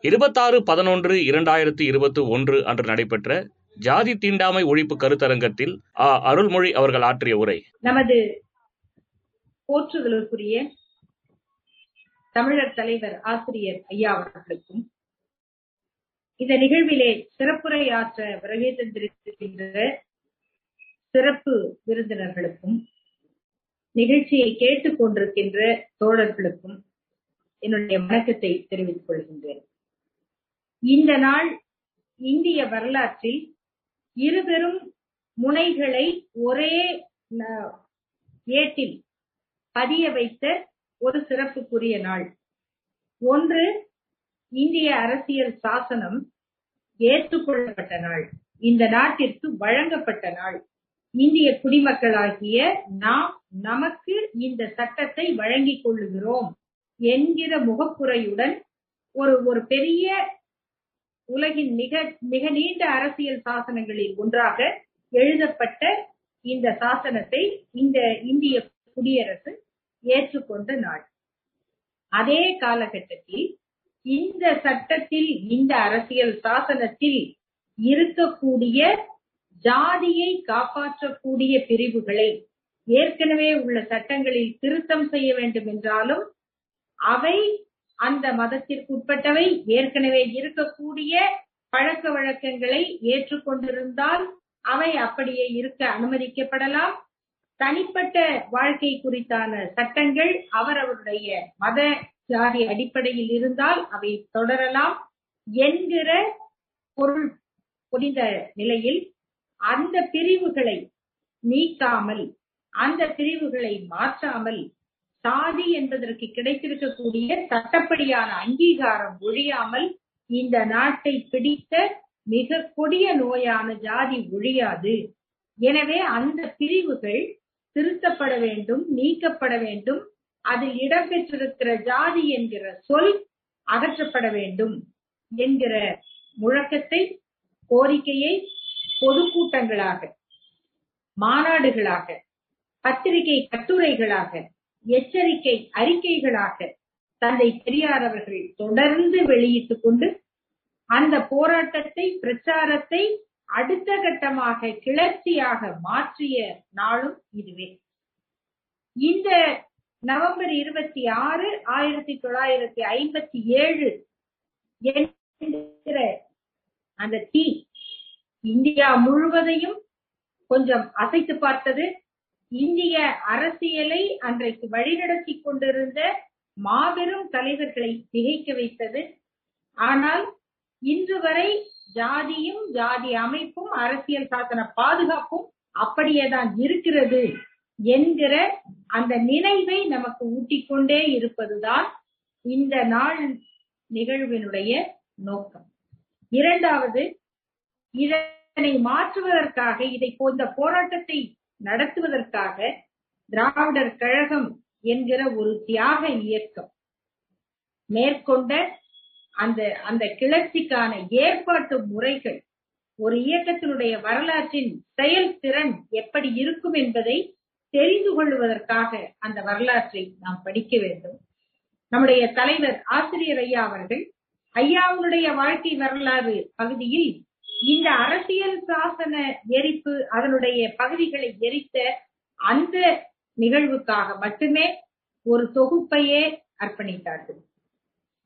இருபத்தாறு பதினொன்று இரண்டாயிரத்தி இருபத்தி ஒன்று அன்று நடைபெற்ற ஜாதி தீண்டாமை ஒழிப்பு கருத்தரங்கத்தில் ஆ அருள்மொழி அவர்கள் ஆற்றிய உரை. நமது போற்றுதலுக்குரிய தமிழர் தலைவர் ஆசிரியர் ஐயா அவர்களுக்கும் இந்த நிகழ்விலே சிறப்புரை ஆற்ற வருகை தந்திருக்கின்ற சிறப்பு விருந்தினர்களுக்கும் நிகழ்ச்சியை கேட்டுக் கொண்டிருக்கின்ற தோழர்களுக்கும் என்னுடைய வணக்கத்தை தெரிவித்துக் கொள்கின்றேன். இந்த நாள் இந்திய வரலாற்றில் இருபெரும் முனைகளை ஒரே ஏட்டில் பதிய வைத்த ஒரு சிறப்புக்குரிய நாள். ஒன்று இந்திய அரசியல் சாசனம் ஏற்றுக்கொள்ளப்பட்ட நாள். இந்த நாட்டிற்கு வழங்கப்பட்ட நாள். இந்திய குடிமக்களாகிய நாம் நமக்கு இந்த சட்டத்தை வழங்கிக் கொள்ளுகிறோம் என்கிற முகப்புரையுடன் ஒரு ஒரு பெரிய உலகின் மிக மிக நீண்ட அரசியல் சாசனங்களில் ஒன்றாக எழுதப்பட்ட இந்த சாசனத்தை இந்த இந்திய குடியரசு ஏற்றுக்கொண்ட நாள். அதே காலகட்டத்தில் இந்த சட்டத்தில் இந்த அரசியல் சாசனத்தில் இருக்கக்கூடிய ஜாதியை காப்பாற்றக்கூடிய பிரிவுகளை ஏற்கனவே உள்ள சட்டங்களில் திருத்தம் செய்ய வேண்டும் என்றாலும் அவை அந்த மதத்திற்கு உட்பட்டவை ஏற்கனவே இருக்கக்கூடிய பழக்க வழக்கங்களை ஏற்றுக்கொண்டிருந்தால் அவை அப்படியே இருக்க அனுமதிக்கப்படலாம். தனிப்பட்ட வாழ்க்கை குறித்தான சட்டங்கள் அவரவருடைய மத ஜாதி அடிப்படையில் இருந்தால் அவை தொடரலாம் என்கிற பொருள் புரிந்த நிலையில் அந்த பிரிவுகளை நீக்காமல் அந்த பிரிவுகளை மாற்றாமல் சாதி என்பதற்கு கிடைத்திருக்கக்கூடிய சட்டப்படியான அங்கீகாரம் ஒழியாமல் இந்த நாட்டை பிடித்த மிக கொடிய நோயான ஜாதி ஒழியாது. எனவே அந்த பிரிவுகள் திருத்தப்பட வேண்டும் நீக்கப்பட வேண்டும். அதில் இடம்பெற்றிருக்கிற ஜாதி என்கிற சொல் அகற்றப்பட வேண்டும் என்கிற முழக்கத்தை கோரிக்கையை பொதுக்கூட்டங்களாக மாநாடுகளாக பத்திரிகை கட்டுரைகளாக எச்சரிக்கை அறிக்கைகளாக தந்தை பெரியார் அவர்கள் தொடர்ந்து வெளியிட்டுக் கொண்டு அந்த போராட்டத்தை பிரச்சாரத்தை அடுத்த கட்டமாக கிளர்ச்சியாக மாற்றிய நாளும் இதுவே. இந்த நவம்பர் இருபத்தி ஆறு ஆயிரத்தி தொள்ளாயிரத்தி ஐம்பத்தி ஏழு என்கிற அந்த தீ இந்தியா முழுவதையும் கொஞ்சம் அசைத்து பார்த்தது. இந்திய அரசியலை அன்றைக்கு வழிநடத்தி கொண்டிருந்த மாபெரும் தலைவர்களை திகைக்க வைத்தது. ஆனால் இன்று வரை ஜாதியும் ஜாதி அமைப்பும் அரசியல் சாசன பாதுகாப்பும் அப்படியேதான் இருக்கிறது என்கிற அந்த நினைவை நமக்கு ஊட்டிக்கொண்டே இருப்பதுதான் இந்த நாள் நிகழ்வினுடைய நோக்கம். இரண்டாவது இதனை மாற்றுவதற்காக இதை போன்ற போராட்டத்தை நடத்துவதற்காக திராவிடர் கழகம் என்கிற ஒரு தியாக இயக்கம் மேற்கொண்ட அந்த அந்த கிளர்ச்சிக்கான ஏற்பாட்டு முறைகள் ஒரு இயக்கத்தினுடைய வரலாற்றின் செயல்திறன் எப்படி இருக்கும் என்பதை தெரிந்து கொள்வதற்காக அந்த வரலாற்றை நாம் படிக்க வேண்டும். நம்முடைய தலைவர் ஆசிரியர் ஐயா அவர்கள் ஐயாவுடைய வாழ்க்கை வரலாறு பகுதியில் இந்த அரசியல் சாசன எரிப்பு அதனுடைய பகுதிகளை எரித்த அந்த நிகழ்வுக்காக மட்டுமே ஒரு தொகுப்பையே அர்ப்பணித்தார்கள்.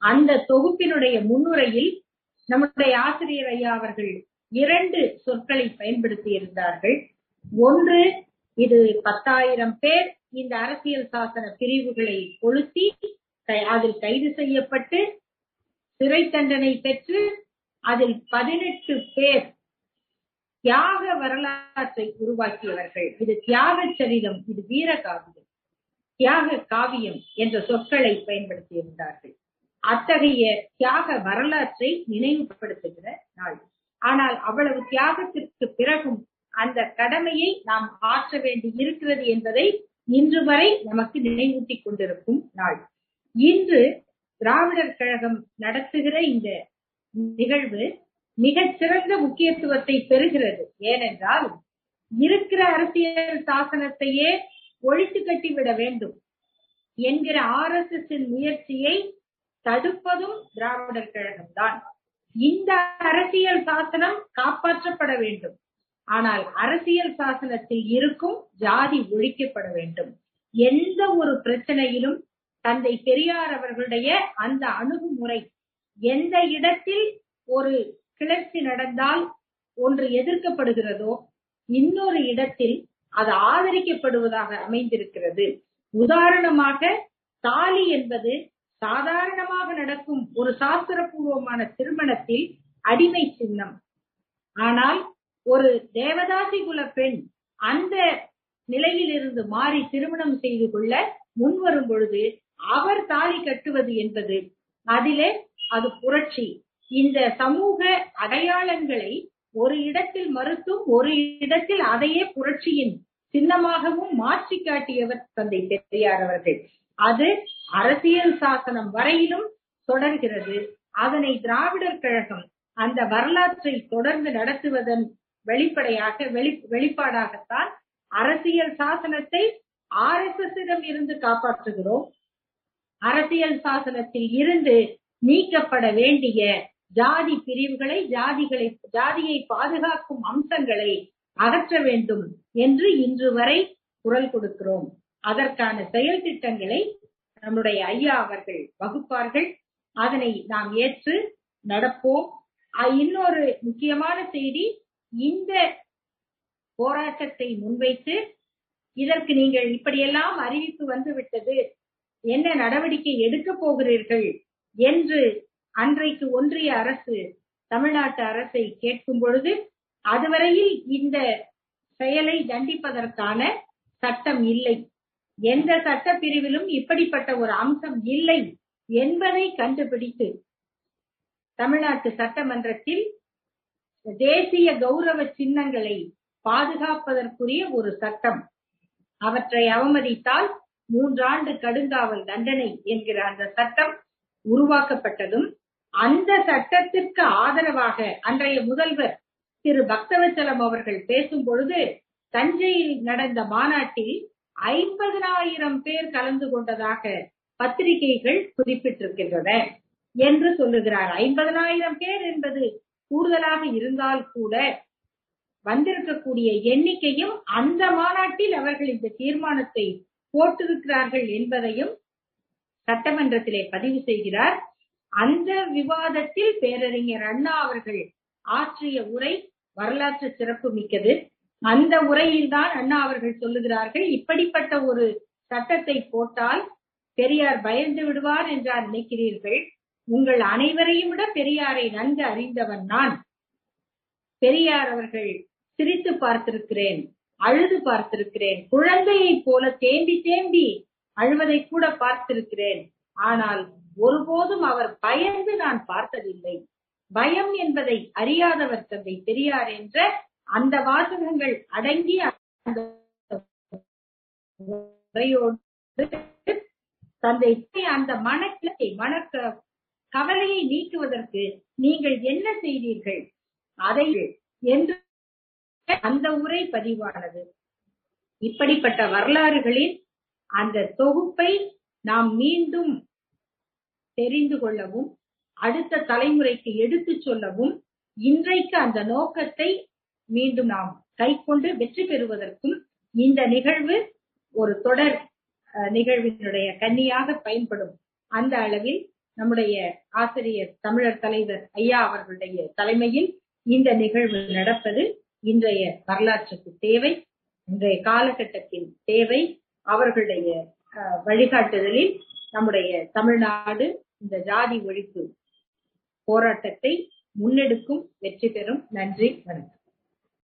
அந்த தொகுப்பினுடைய முன்னுரையில் நம்முடைய ஆசிரியர் ஐயா அவர்கள் இரண்டு சொற்களை பயன்படுத்தி இருந்தார்கள். ஒன்று இது பத்தாயிரம் பேர் இந்த அரசியல் சாசன பிரிவுகளை கொளுத்தி அதில் கைது செய்யப்பட்டு சிறை தண்டனை பெற்று அதில் பதினெட்டு பேர் தியாக வரலாற்றை உருவாக்கியவர்கள். இது தியாக சரிதம் இது வீர காவியம். தியாக காவியம் என்ற சொற்களை பயன்படுத்தியிருந்தார்கள். அத்தகைய தியாக வரலாற்றை நினைவுபடுத்துகிற நாள். ஆனால் அவ்வளவு தியாகத்திற்கு பிறகும் அந்த கடமையை நாம் ஆற்ற வேண்டி இருக்கிறது என்பதை இன்று வரை நமக்கு நினைவூட்டிக் கொண்டிருக்கும் நாள். இன்று திராவிடர் கழகம் நடத்துகிற இந்த நிகழ்வு மிகச்சிறந்த முக்கியத்துவத்தை பெறுகிறது. ஏனென்றால் இருக்கிற அரசியல் சாசனத்தையே ஒழித்து கட்டிவிட வேண்டும் என்கிற ஆர் எஸ் எஸ் முயற்சியை தடுப்பதும் திராவிடர் கழகம்தான் இந்த அரசியல் சாசனம் காப்பாற்றப்பட வேண்டும். ஆனால் அரசியல் சாசனத்தில் இருக்கும் ஜாதி ஒழிக்கப்பட வேண்டும். எந்த ஒரு பிரச்சனையிலும் தந்தை பெரியார் அவர்களுடைய அந்த அணுகுமுறை எந்த இடத்தில் ஒரு கிளர்ச்சி நடந்தால் ஒன்று எதிர்க்கப்படுகிறதோ இன்னொரு இடத்தில் அது ஆதரிக்கப்படுவதாக அமைந்திருக்கிறது. உதாரணமாக தாலி என்பது சாதாரணமாக நடக்கும் ஒரு சாஸ்திரபூர்வமான திருமணத்தில் அடிமை சின்னம். ஆனால் ஒரு தேவதாசி குல பெண் அந்த நிலையிலிருந்து மாறி திருமணம் செய்து கொள்ள முன்வரும் பொழுது அவர் தாலி கட்டுவது என்பது அதிலே அது புரட்சி. இந்த சமூக அடையாளங்களை ஒரு இடத்தில் மறுத்தும் ஒரு இடத்தில் அதையே புரட்சியின் சின்னமாகவும் மாற்றி காட்டியவர் தந்தை பெரியார் அவர்கள். அது அரசியல் சாசனம் வரையிலும் தொடர்கிறது. அதனை திராவிடர் கழகம் அந்த வரலாற்றை தொடர்ந்து நடத்துவதன் வெளிப்படையாக வெளி வெளிப்பாடாகத்தான் அரசியல் சாசனத்தை ஆர் எஸ் எஸ் இடம் இருந்து காப்பாற்றுகிறோம். அரசியல் சாசனத்தில் இருந்து நீக்கப்பட வேண்டிய ஜாதி பிரிவுகளை ஜாதிகளை ஜாதியை பாதுகாக்கும் அம்சங்களை அகற்ற வேண்டும் என்று இன்று வரை குரல் கொடுக்கிறோம். அதற்கான செயல் திட்டங்களை நம்முடைய ஐயா அவர்கள் வகுப்பார்கள். அதனை நாம் ஏற்று நடப்போம். இன்னொரு முக்கியமான செய்தி இந்த போராட்டத்தை முன்வைத்து இதற்கு நீங்கள் இப்படியெல்லாம் அறிவிப்பு வந்துவிட்டது. என்ன நடவடிக்கை எடுக்க போகிறீர்கள்? என்று அன்றைக்கு ஒன்றிய அரசு தமிழ்நாட்டு அரசை கேட்கும் பொழுது அதுவரையில் இந்த செயலை தண்டிப்பதற்கான சட்டம் இல்லை. எந்த சட்ட பிரிவிலும் இப்படிப்பட்ட ஒரு அம்சம் இல்லை என்பதை கண்டுபிடித்து தமிழ்நாட்டு சட்டமன்றத்தில் தேசிய கௌரவ சின்னங்களை பாதுகாப்பதற்குரிய ஒரு சட்டம். அவற்றை அவமதித்தால் மூன்றாண்டு கடுங்காவல் தண்டனை என்கிற அந்த சட்டம் உருவாக்கப்பட்டதும் அந்த சட்டத்திற்கு ஆதரவாக அன்றைய முதல்வர் திரு. பக்தவச்சலம் அவர்கள் பேசும் பொழுது தஞ்சையில் நடந்த மாநாட்டில் ஐம்பதனாயிரம் பேர் கலந்து கொண்டதாக பத்திரிகைகள் குறிப்பிட்டிருக்கின்றன என்று சொல்லுகிறார். ஐம்பதனாயிரம் பேர் என்பது கூடுதலாக இருந்தால் கூட வந்திருக்கக்கூடிய எண்ணிக்கையும் அந்த மாநாட்டில் அவர்கள் இந்த தீர்மானத்தை போட்டிருக்கிறார்கள் என்பதையும் சட்டமன்றத்திலே பதிவு செய்கிறார். அந்த விவாதத்தில் பேரறிஞர் அண்ணா அவர்கள் ஆற்றிய உரை வரலாற்று சிறப்பு மிக்கது. அந்த உரையில்தான் அண்ணா அவர்கள் சொல்லுகிறார்கள் இப்படிப்பட்ட ஒரு சட்டத்தை போட்டால் பெரியார் பயந்து விடுவார் என்றார் நினைக்கிறீர்கள். உங்கள் அனைவரையும் விட பெரியாரை நன்கு அறிந்தவன் நான். பெரியார் அவர்கள் சிரித்து பார்த்திருக்கிறேன் அழுது பார்த்திருக்கிறேன். குழந்தையை போல தேம்பி தேம்பி அழுவதை கூட பார்த்திருக்கிறேன். ஆனால் ஒருபோதும் அவர் பயந்து நான் பார்த்ததில்லை. பயம் என்பதை அறியாதவர் தந்தை பெரியார் என்ற அந்த வாசகங்கள் அடங்கிய அந்த உரையோடு தந்தை அந்த மனக்கிளை மனக்க கவலையை நீக்குவதற்கு நீங்கள் என்ன செய்தீர்கள்? அதை என்று அந்த உரை பதிவானது. இப்படிப்பட்ட வரலாறுகளின் அந்த தொகுப்பை நாம் மீண்டும் தெரிந்து கொள்ளவும் அடுத்த தலைமுறைக்கு எடுத்துச் சொல்லவும் இன்றைக்கு அந்த நோக்கத்தை மீண்டும் நாம் கைக்கொண்டு வெற்றி பெறுவதற்கும் இந்த நிகழ்வு ஒரு தொடர் நிகழ்வினுடைய கன்னியாக பயன்படும். அந்த அளவில் நம்முடைய ஆசிரியர் தமிழர் தலைவர் ஐயா அவர்களுடைய தலைமையில் இந்த நிகழ்வு நடப்பது இன்றைய வரலாற்றுக்கு தேவை இன்றைய காலகட்டத்தின் தேவை. அவர்களுடைய வழிகாட்டுதலில் நம்முடைய தமிழ்நாடு இந்த ஜாதி ஒழிப்பு போராட்டத்தை முன்னெடுக்கும் வெற்றி பெறும். நன்றி வணக்கம்.